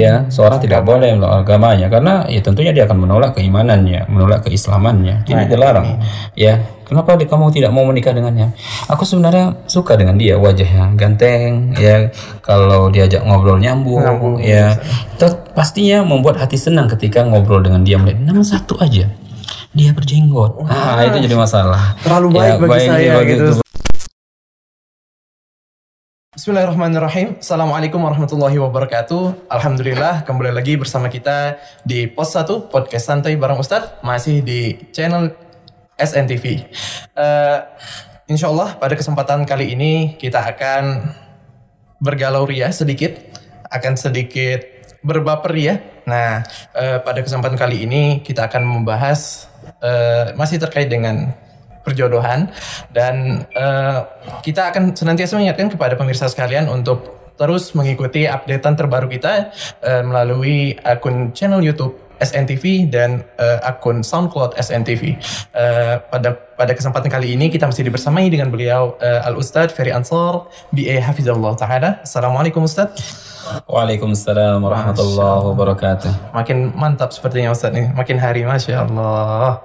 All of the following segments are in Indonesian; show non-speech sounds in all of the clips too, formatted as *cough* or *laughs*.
Ya, seorang tidak boleh menolak agamanya karena ya tentunya dia akan menolak keimanannya, menolak keislamannya. Ini dilarang. Ya, kenapa kamu tidak mau menikah dengannya? Aku sebenarnya suka dengan dia, wajahnya ganteng, ya. Kalau diajak ngobrol nyambung, ya. Itu pastinya membuat hati senang ketika ngobrol dengan dia. Namun satu aja, dia berjenggot. Ah, itu jadi masalah. Terlalu baik Ya, bagi baik saya bagi gitu. itu. Bismillahirrahmanirrahim. Assalamualaikum warahmatullahi wabarakatuh. Alhamdulillah kembali lagi bersama kita di Pos 1 Podcast Santai bareng Ustadz masih di channel SNTV. Eh insya Allah pada kesempatan kali ini kita akan bergalau ria sedikit, akan sedikit berbaper ya. Nah, eh, pada kesempatan kali ini kita akan membahas eh, masih terkait dengan perjodohan dan eh, kita akan senantiasa mengingatkan kepada pemirsa sekalian untuk terus mengikuti updatean terbaru kita eh, melalui akun channel YouTube SNTV dan eh, akun SoundCloud SNTV. Eh, pada pada kesempatan kali ini kita masih dibersamai dengan beliau eh, Al Ustadz Ferry Ansor BA Hafizallah Taala. Assalamualaikum Ustadz. Waalaikumsalam warahmatullahi wabarakatuh. Makin mantap sepertinya Ustadz nih, makin hari Masya Allah.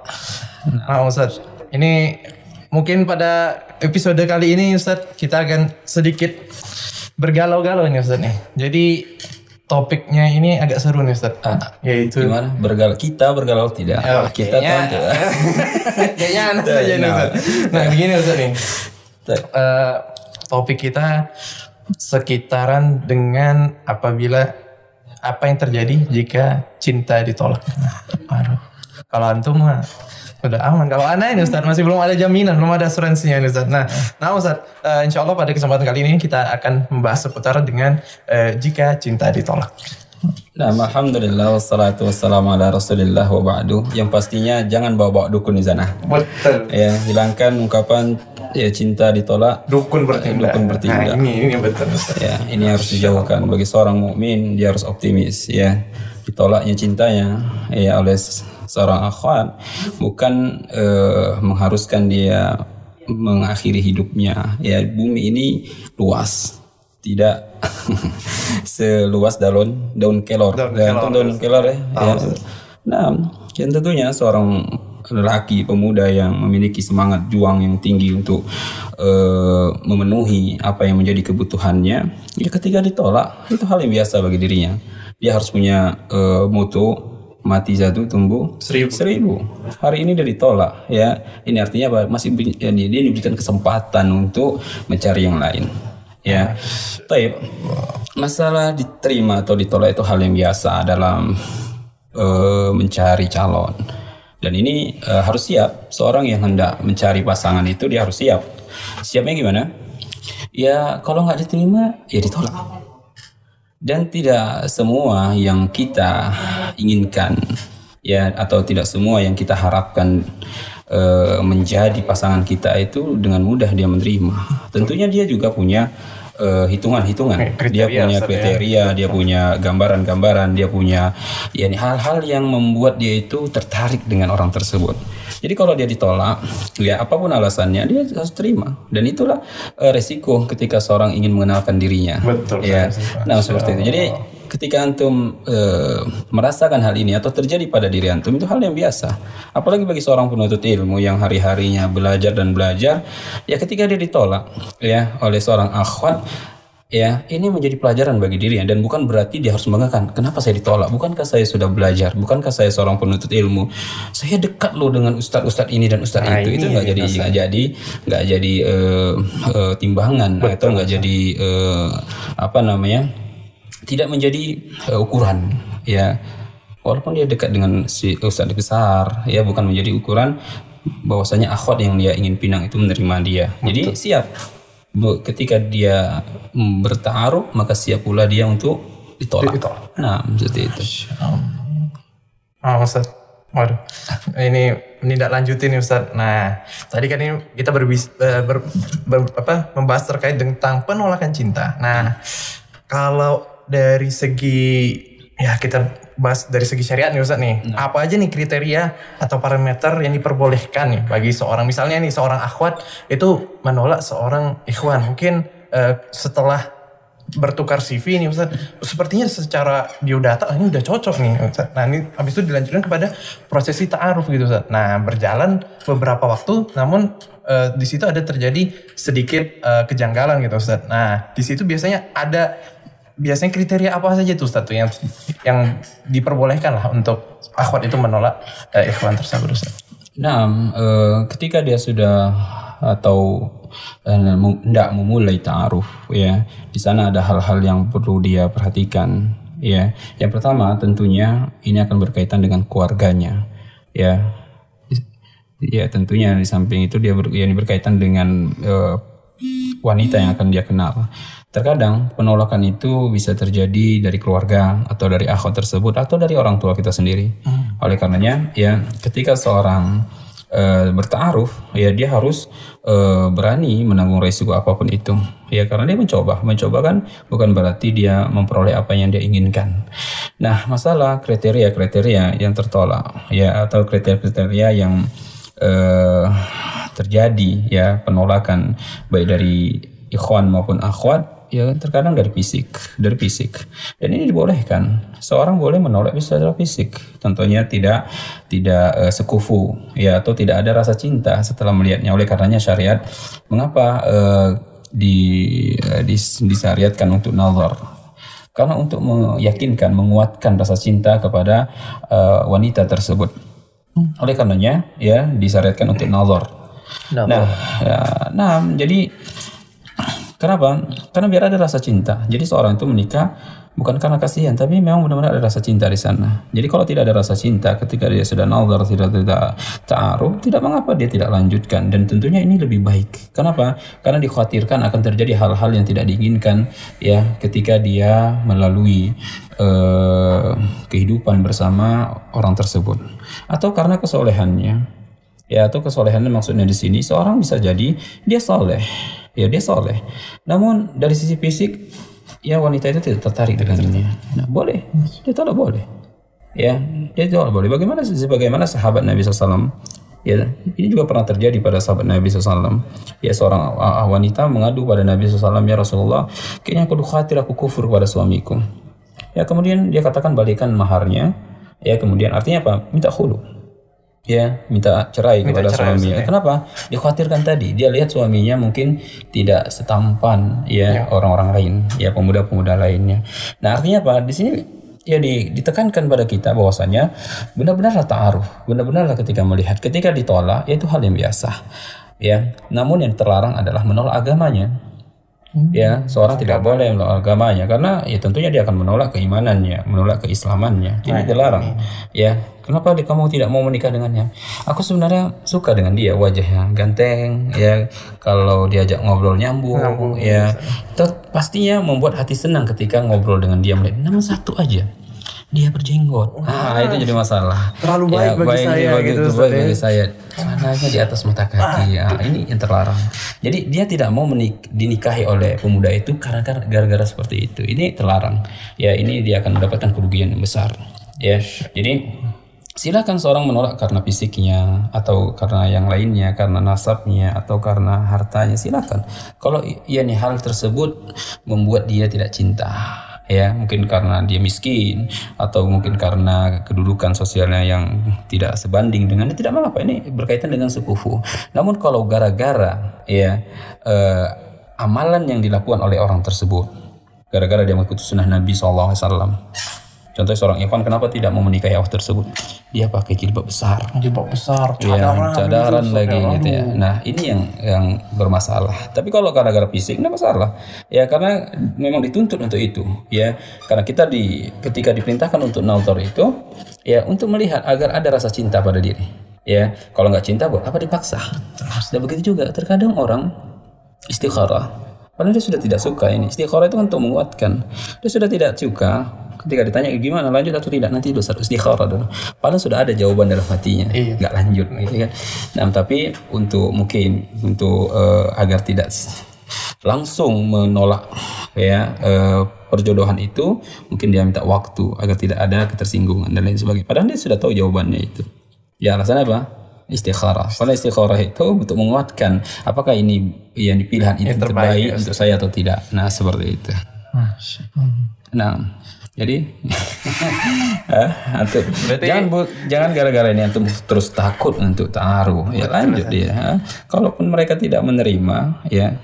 Nah Ustadz, ini mungkin pada episode kali ini Ustadz kita akan sedikit bergalau-galau nih Ustadz nih. Jadi topiknya ini agak seru nih Ustadz. Ah, Yaitu Gimana? Bergalau kita bergalau tidak? Oh, kita *laughs* kayaknya- tentu. Kayaknya aneh saja nih Nah. Ustadz. Nah begini Ustadz nih. Eh, topik kita sekitaran dengan apabila apa yang terjadi jika cinta ditolak. Nah, aduh. Kalau antum mah udah aman. Kalau aneh ini Ustaz masih belum ada jaminan, belum ada asuransinya ini Ustaz. Nah, nah Ustaz, eh, insya Allah pada kesempatan kali ini kita akan membahas seputar dengan eh, jika cinta ditolak. Nah, alhamdulillah wassalatu wassalamu ala rasulillah wa ba'du. Yang pastinya jangan bawa-bawa dukun di sana. Betul. Ya, hilangkan ungkapan ya cinta ditolak. Dukun bertindak. Dukun bertindak. Nah, ini ini betul. Ya, ini harus dijauhkan bagi seorang mukmin, dia harus optimis ya. Ditolaknya cintanya ya oleh seorang akhwat bukan eh, mengharuskan dia mengakhiri hidupnya. Ya, bumi ini luas. Tidak *laughs* seluas daun daun kelor. Daun Ya, kelor. daun kelor ya. ya. Nah, dan tentunya seorang lelaki pemuda yang memiliki semangat juang yang tinggi untuk eh, memenuhi apa yang menjadi kebutuhannya, ya ketika ditolak itu hal yang biasa bagi dirinya. Dia harus punya eh, moto mati satu tumbuh Seribu. seribu. Hari ini dia ditolak, ya. Ini artinya apa? Masih ya, dia diberikan kesempatan untuk mencari yang lain. Ya, Taib. Masalah diterima atau ditolak itu hal yang biasa dalam eh, mencari calon. Dan ini eh, harus siap. Seorang yang hendak mencari pasangan itu dia harus siap. Siapnya gimana? Ya kalau nggak diterima ya ditolak. Dan tidak semua yang kita inginkan ya atau tidak semua yang kita harapkan eh, menjadi pasangan kita itu dengan mudah dia menerima. Tentunya dia juga punya eh, hitungan-hitungan. Kriteria, dia punya ya. kriteria, dia punya gambaran-gambaran, dia punya ya hal-hal yang membuat dia itu tertarik dengan orang tersebut. Jadi kalau dia ditolak, ya apa pun alasannya dia harus terima. Dan itulah eh, resiko ketika seorang ingin mengenalkan dirinya. Betul, Ya. Nah, seperti itu. Jadi ketika antum eh, merasakan hal ini atau terjadi pada diri antum itu hal yang biasa. Apalagi bagi seorang penuntut ilmu yang hari-harinya belajar dan belajar, ya ketika dia ditolak ya oleh seorang akhwat Ya, ini menjadi pelajaran bagi dirinya dan bukan berarti dia harus membanggakan. Kenapa saya ditolak? Bukankah saya sudah belajar? Bukankah saya seorang penuntut ilmu? Saya dekat loh dengan ustadz-ustadz ini dan ustadz Nah, itu. Itu nggak jadi nggak jadi nggak jadi eh, eh, timbangan atau nggak jadi eh, apa namanya? Tidak menjadi eh, ukuran, ya. Walaupun dia dekat dengan si ustadz besar, ya bukan menjadi ukuran bahwasanya akhwat yang dia ingin pinang itu menerima dia. Jadi siap ketika dia bertaruh maka siap pula dia untuk ditolak. Ditolak. Nah, seperti itu. Ah, Ustaz. Waduh. *laughs* Ini tidak lanjutin nih Ustaz. Nah, tadi kan ini kita berbis, eh, ber, ber- apa, membahas terkait tentang penolakan cinta. Nah, kalau dari segi ya kita bahas dari segi syariat nih Ustaz nih. Apa aja nih kriteria atau parameter yang diperbolehkan nih bagi seorang misalnya nih seorang akhwat itu menolak seorang ikhwan. Mungkin eh, setelah bertukar CV nih Ustaz. Sepertinya secara biodata ini udah cocok nih Ustaz. Nah ini habis itu dilanjutkan kepada prosesi ta'aruf gitu Ustaz. Nah berjalan beberapa waktu namun eh, di situ ada terjadi sedikit eh, kejanggalan gitu Ustaz. Nah di situ biasanya ada biasanya kriteria apa saja tuh Ustaz tuh yang yang diperbolehkan lah untuk akhwat itu menolak eh, ikhwan tersebut Ustaz. Nah, eh, ketika dia sudah atau tidak memulai ta'aruf ya di sana ada hal-hal yang perlu dia perhatikan ya yang pertama tentunya ini akan berkaitan dengan keluarganya ya ya tentunya di samping itu dia ber, ya, ini berkaitan dengan uh, wanita yang akan dia kenal. Terkadang penolakan itu bisa terjadi dari keluarga atau dari akhwat tersebut atau dari orang tua kita sendiri. Hmm. oleh karenanya ya ketika seorang uh, bertaaruf ya dia harus uh, berani menanggung resiko apa pun itu. Ya karena dia mencoba. Mencoba kan bukan berarti dia memperoleh apa yang dia inginkan. Nah masalah kriteria-kriteria yang tertolak ya atau kriteria-kriteria yang uh, terjadi ya penolakan baik dari ikhwan maupun akhwat ya terkadang dari fisik, dari fisik. Dan ini dibolehkan. Seorang boleh menolak bisa secara fisik. Tentunya tidak tidak uh, sekufu ya atau tidak ada rasa cinta setelah melihatnya. Oleh karenanya syariat mengapa uh, di, uh, dis, disyariatkan untuk nazar? Karena untuk meyakinkan, menguatkan rasa cinta kepada uh, wanita tersebut. Oleh karenanya ya disyariatkan untuk nazar. Nah, ya, nah jadi Kenapa? Karena biar ada rasa cinta. Jadi seorang itu menikah bukan karena kasihan, tapi memang benar-benar ada rasa cinta di sana. Jadi kalau tidak ada rasa cinta ketika dia sudah nazar, tidak tidak ta'aruf, tidak mengapa dia tidak lanjutkan. Dan tentunya ini lebih baik. Kenapa? Karena dikhawatirkan akan terjadi hal-hal yang tidak diinginkan ya ketika dia melalui uh, kehidupan bersama orang tersebut. Atau karena kesolehannya. Ya, atau kesolehannya maksudnya di sini seorang bisa jadi dia soleh ya dia soleh. Namun dari sisi fisik, ya wanita itu tidak tertarik dengannya. Nah boleh, dia tidak boleh. Ya, dia tidak boleh. Bagaimana sebagaimana sahabat Nabi SAW Ya, ini juga pernah terjadi pada sahabat Nabi SAW. Ya, seorang wanita mengadu pada Nabi SAW, ya Rasulullah, kayaknya aku khawatir aku kufur kepada suamiku. Ya, kemudian dia katakan balikan maharnya. Ya, kemudian artinya apa? Minta khulu ya minta cerai minta kepada cerai suaminya. Ya. Kenapa? Dikhawatirkan tadi dia lihat suaminya mungkin tidak setampan ya, ya. orang-orang lain, ya pemuda-pemuda lainnya. Nah artinya apa? Di sini ya di, ditekankan pada kita bahwasanya benar-benarlah ta'aruf, benar-benarlah ketika melihat, ketika ditolak, ya itu hal yang biasa. Ya, namun yang terlarang adalah menolak agamanya ya seorang tidak boleh menolak agamanya. Karena ya tentunya dia akan menolak keimanannya menolak keislamannya. Ini dilarang. ya kenapa kamu tidak mau menikah dengannya? Aku sebenarnya suka dengan dia wajahnya ganteng ya. Kalau diajak ngobrol nyambung, nyambung ya. itu pastinya membuat hati senang ketika ngobrol dengan dia. Namun satu aja dia berjenggot. Ah, itu jadi masalah. Terlalu baik ya, bagi baik, saya bagi, gitu. Baik bagi ya. saya. Celananya di atas mata kaki. Ah. Ya, ini yang terlarang. Jadi dia tidak mau menik dinikahi oleh pemuda itu karena gara-gara seperti itu. Ini terlarang. Ya, ini dia akan mendapatkan kerugian yang besar. Ya. Jadi silakan seorang menolak karena fisiknya atau karena yang lainnya karena nasabnya atau karena hartanya silakan kalau ya nih hal tersebut membuat dia tidak cinta ya mungkin karena dia miskin atau mungkin karena kedudukan sosialnya yang tidak sebanding dengan tidak mengapa ini berkaitan dengan sekufu namun kalau gara-gara ya eh, amalan yang dilakukan oleh orang tersebut gara-gara dia mengikuti sunnah Nabi SAW Contohnya seorang ikhwan kenapa tidak mau menikahi awak tersebut? Dia pakai jilbab besar. Jilbab besar, cadaran, ya, cadaran gitu, lagi gitu ya. Nah ini yang yang bermasalah. Tapi kalau gara-gara fisik tidak masalah. Ya karena memang dituntut untuk itu. Ya karena kita di ketika diperintahkan untuk nautor itu ya untuk melihat agar ada rasa cinta pada diri. Ya kalau nggak cinta buat apa dipaksa? Dan begitu juga terkadang orang istikharah Padahal dia sudah tidak suka ini. Istikharah itu untuk menguatkan. Dia sudah tidak suka, ketika ditanya gimana lanjut atau tidak? Nanti dosa istikharah dulu. Padahal sudah ada jawaban dalam hatinya. Iya. nggak lanjut gitu kan. Nah tapi untuk mungkin untuk uh, agar tidak langsung menolak ya uh, perjodohan itu mungkin dia minta waktu agar tidak ada ketersinggungan dan lain sebagainya. Padahal dia sudah tahu jawabannya itu. Ya alasan apa? Istikharah. Karena istikharah itu untuk menguatkan apakah ini yang dipilih ini terbaik, terbaik untuk saya atau tidak. Nah seperti itu. Nah, jadi *laughs* eh, antum jangan bu- jangan gara-gara ini antum terus takut untuk taruh. Ya lanjut dia. eh. Kalaupun mereka tidak menerima, ya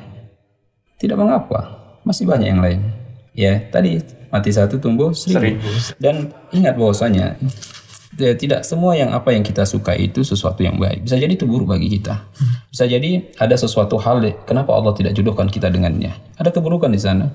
tidak mengapa. Masih banyak yang lain. Ya tadi mati satu tumbuh seribu. Dan ingat bahwasanya ya, tidak semua yang apa yang kita suka itu sesuatu yang baik. Bisa jadi itu buruk bagi kita. Bisa jadi ada sesuatu hal kenapa Allah tidak jodohkan kita dengannya. Ada keburukan di sana.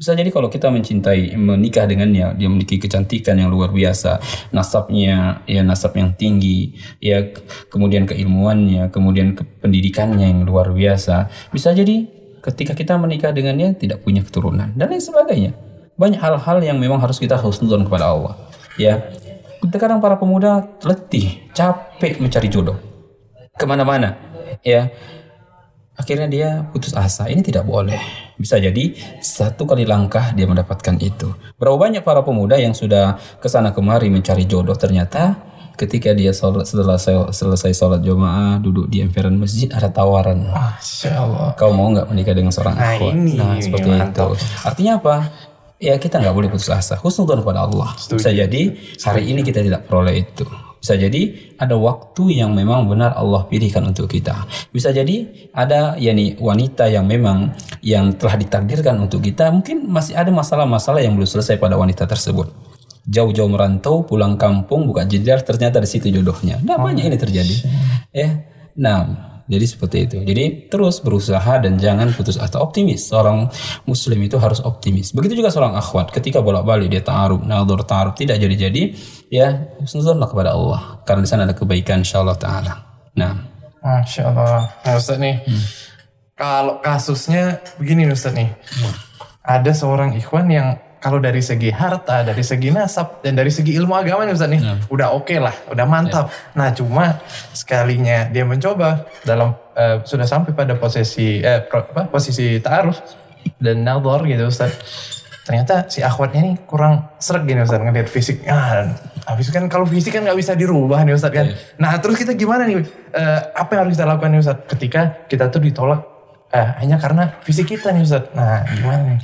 Bisa jadi kalau kita mencintai, menikah dengannya, dia memiliki kecantikan yang luar biasa, nasabnya, ya nasab yang tinggi, ya ke- kemudian keilmuannya, kemudian ke- pendidikannya yang luar biasa. Bisa jadi ketika kita menikah dengannya tidak punya keturunan dan lain sebagainya. Banyak hal-hal yang memang harus kita husnuzon kepada Allah. Ya, terkadang para pemuda letih, capek mencari jodoh ke mana-mana, ya akhirnya dia putus asa. Ini tidak boleh. Bisa jadi satu kali langkah dia mendapatkan itu. Berapa banyak para pemuda yang sudah ke sana kemari mencari jodoh ternyata ketika dia sholat, setelah selesai, selesai sholat jamaah duduk di emperan masjid ada tawaran. Masya Allah. Kau mau nggak menikah dengan seorang Nah, akhwat? ini Nah seperti itu. Artinya apa? Ya kita nggak boleh putus asa. Husnudon kepada Allah. Bisa jadi hari ini kita tidak peroleh itu. Bisa jadi ada waktu yang memang benar Allah pilihkan untuk kita. Bisa jadi ada yakni wanita yang memang yang telah ditakdirkan untuk kita. Mungkin masih ada masalah-masalah yang belum selesai pada wanita tersebut. Jauh-jauh merantau, pulang kampung, buka jendela, ternyata di situ jodohnya. Nah banyak ini terjadi. Ya, nah jadi seperti itu. Jadi terus berusaha dan jangan putus asa. Optimis. Seorang muslim itu harus optimis. Begitu juga seorang akhwat. Ketika bolak-balik dia ta'aruf, nadhur, ta'aruf. Tidak jadi-jadi. Ya, husnuzonlah kepada Allah. Karena di sana ada kebaikan insyaAllah ta'ala. Nah. Masya Allah. Nah Ustaz nih, kalau kasusnya begini Ustaz nih. Ada seorang ikhwan yang kalau dari segi harta, dari segi nasab, dan dari segi ilmu agama nih Ustaz nih, udah oke lah, udah mantap. Nah cuma sekalinya dia mencoba dalam eh, sudah sampai pada posisi eh, pro- apa, posisi ta'aruf dan nadhor gitu Ustaz. Ternyata si akhwatnya nih kurang seret gini Ustaz ngeliat fisik. Ah, habis kan kalau fisik kan nggak bisa dirubah nih Ustaz kan. Nah terus kita gimana nih? Eh, apa yang harus kita lakukan nih Ustaz? Ketika kita tuh ditolak eh, hanya karena fisik kita nih Ustaz. Nah gimana nih?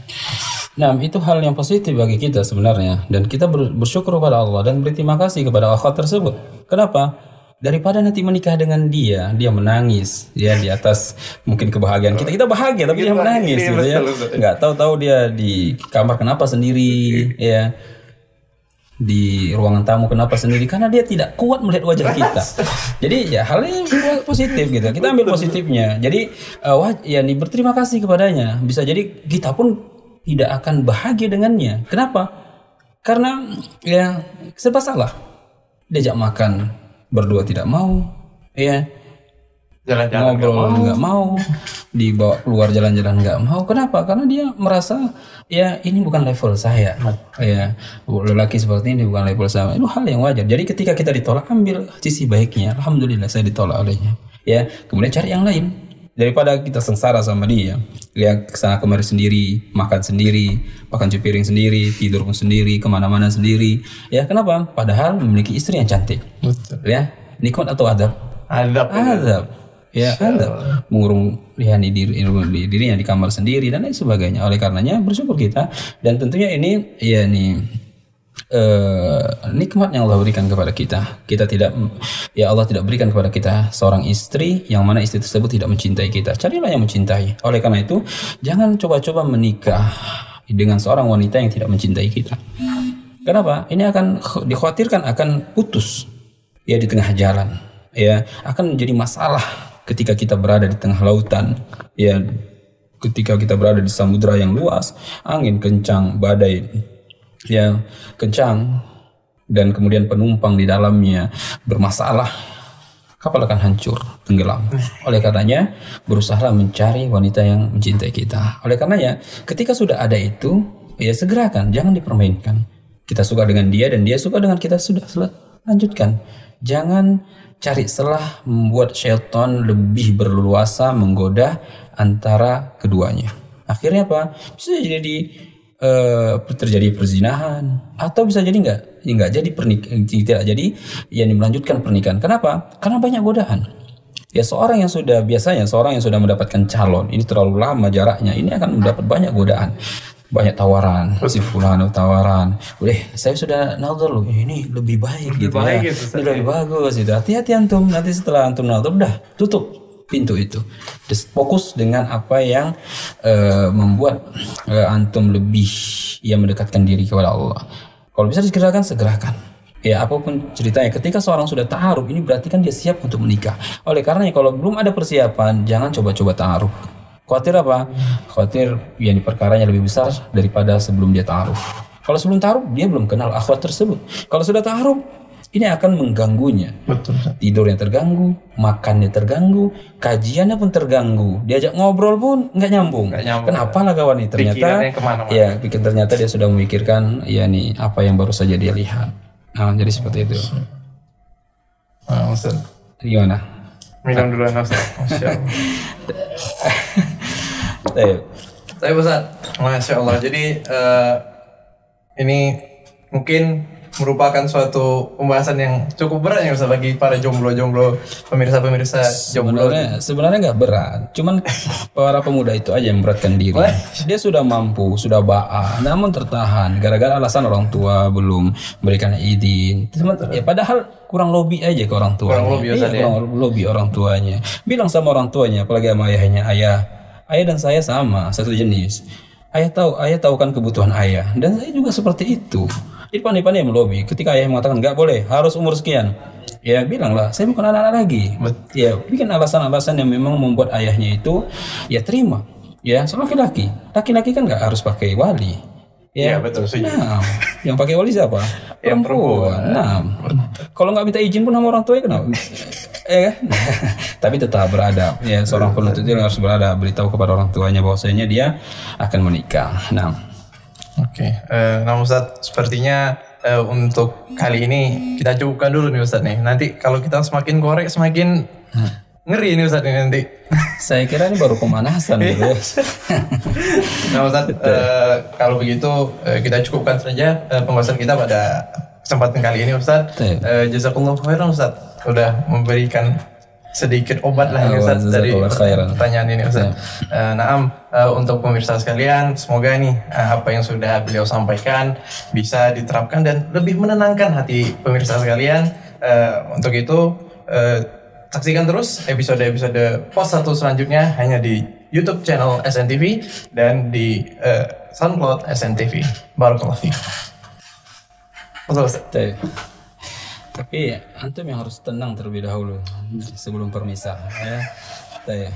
Nah, itu hal yang positif bagi kita sebenarnya dan kita ber- bersyukur kepada Allah dan berterima kasih kepada akhwat tersebut. Kenapa? Daripada nanti menikah dengan dia, dia menangis, dia di atas mungkin kebahagiaan kita. Kita bahagia tapi dia menangis gitu ya. Nggak tahu-tahu dia di kamar kenapa sendiri, ya. Di ruangan tamu kenapa sendiri? Karena dia tidak kuat melihat wajah kita. *laughs* Jadi ya hal ini positif gitu. Kita ambil positifnya. Jadi eh, wah, ya nih berterima kasih kepadanya. Bisa jadi kita pun tidak akan bahagia dengannya. Kenapa? Karena ya serba salah. Diajak makan berdua tidak mau, ya Jalan-jalan ngobrol nggak mau, dibawa keluar jalan-jalan nggak mau. Kenapa? Karena dia merasa ya ini bukan level saya. Ya lelaki seperti ini bukan level saya. Itu hal yang wajar. Jadi ketika kita ditolak, ambil sisi baiknya. Alhamdulillah saya ditolak olehnya. Ya kemudian cari yang lain daripada kita sengsara sama dia. Ya ke sana kemari sendiri, makan sendiri, makan cuci piring sendiri, tidur pun sendiri, ke mana-mana sendiri. Ya kenapa? Padahal memiliki istri yang cantik. Ya nikmat atau adab? Ada Adab. Ya, adab. Mengurung ya, di diri, di dirinya di kamar sendiri dan lain sebagainya. Oleh karenanya bersyukur kita dan tentunya ini ya nih eh nikmat yang Allah berikan kepada kita. Kita tidak ya Allah tidak berikan kepada kita seorang istri yang mana istri tersebut tidak mencintai kita. Carilah yang mencintai. Oleh karena itu, jangan coba-coba menikah dengan seorang wanita yang tidak mencintai kita. Kenapa? Ini akan dikhawatirkan akan putus ya di tengah jalan. Ya, akan menjadi masalah ketika kita berada di tengah lautan. Ya, ketika kita berada di samudra yang luas, angin kencang, badai ya kencang dan kemudian penumpang di dalamnya bermasalah kapal akan hancur tenggelam. Oleh karenanya berusahalah mencari wanita yang mencintai kita. Oleh karenanya ketika sudah ada itu ya segerakan jangan dipermainkan. Kita suka dengan dia dan dia suka dengan kita sudah. Lanjutkan. Jangan cari celah membuat syaitan lebih berleluasa menggoda antara keduanya. Akhirnya apa? Bisa jadi eh, terjadi perzinahan. Atau bisa jadi enggak enggak jadi pernikahan tidak jadi yang melanjutkan pernikahan. Kenapa? Karena banyak godaan. Ya seorang yang sudah biasanya seorang yang sudah mendapatkan calon ini terlalu lama jaraknya ini akan mendapat banyak godaan. Banyak tawaran si fulano tawaran. Udah saya sudah nazar loh ini lebih baik gitu baik ya gitu, ini lebih bagus gitu. Hati-hati antum nanti setelah antum nazar udah tutup pintu itu. Terus fokus dengan apa yang eh, membuat eh, antum lebih ya mendekatkan diri kepada Allah. Kalau bisa disegerakan segerakan. Ya apa pun ceritanya. Ketika seorang sudah taaruf ini berarti kan dia siap untuk menikah. Oleh karenanya kalau belum ada persiapan jangan coba-coba taaruf. Khawatir apa? Khawatir yang perkaranya lebih besar daripada sebelum dia taaruf. Kalau sebelum taaruf dia belum kenal akhwat tersebut. Kalau sudah taaruf ini akan mengganggunya Betul. Tidurnya terganggu makannya terganggu kajiannya pun terganggu diajak ngobrol pun nggak nyambung Nggak nyambung. kenapa lah kawan ini ternyata ya pikir ternyata dia sudah memikirkan ya nih apa yang baru saja dia lihat nah jadi seperti itu Nah, Ustaz. gimana Minum dulu Ustaz. Masya Allah. *laughs* Tapi Ustaz, Masya Allah. Jadi eh, ini mungkin merupakan suatu pembahasan yang cukup berat ya Ustaz bagi para jomblo-jomblo, pemirsa-pemirsa jomblo. sebenarnya sebenarnya nggak berat cuman para pemuda itu aja yang beratkan diri. Dia sudah mampu sudah ba'a namun tertahan gara-gara alasan orang tua belum memberikan izin. Ya padahal kurang lobby aja ke orang tuanya. Kurang lobby, Ustaz, Iya, kurang lobby orang tuanya. Bilang sama orang tuanya apalagi sama ayahnya ayah ayah dan saya sama satu jenis. Ayah tahu ayah tahu kan kebutuhan ayah dan saya juga seperti itu jadi pandai-pandai melobi ketika ayah mengatakan nggak boleh harus umur sekian ya bilanglah saya bukan anak-anak lagi ya bikin alasan-alasan yang memang membuat ayahnya itu ya terima ya soal laki-laki laki-laki kan nggak harus pakai wali Iya ya betul setuju. Nah, yang pakai wali siapa? Yang Perempuan. Nah, kalau nggak minta izin pun sama orang tuanya kenapa? eh *laughs* kan? *laughs* Tapi tetap beradab. Ya, seorang penuntut ilmu harus beradab. Beritahu kepada orang tuanya bahwasanya dia akan menikah. Nah, Oke, eh, nah Ustaz, sepertinya eh, untuk kali ini kita cukupkan dulu nih Ustaz nih. Nanti kalau kita semakin korek semakin ngeri nih Ustaz nih nanti. saya kira ini baru pemanasan gitu ya. Nah Ustaz, eh, kalau begitu eh, kita cukupkan saja eh, pembahasan kita pada kesempatan kali ini Ustaz. Betul. Eh, Jazakallah khairan Ustaz, udah memberikan sedikit obat lah ya Ustaz dari pertanyaan ini Ustaz. Eh, Naam, eh, untuk pemirsa sekalian, semoga nih eh, apa yang sudah beliau sampaikan bisa diterapkan dan lebih menenangkan hati pemirsa sekalian. Untuk itu eh, saksikan terus episode-episode post satu selanjutnya hanya di YouTube channel SNTV dan di eh, SoundCloud SNTV. Barakallahu fiik. Betul, Ustaz. Tapi, antum yang harus tenang terlebih dahulu sebelum permisah ya. Tapi,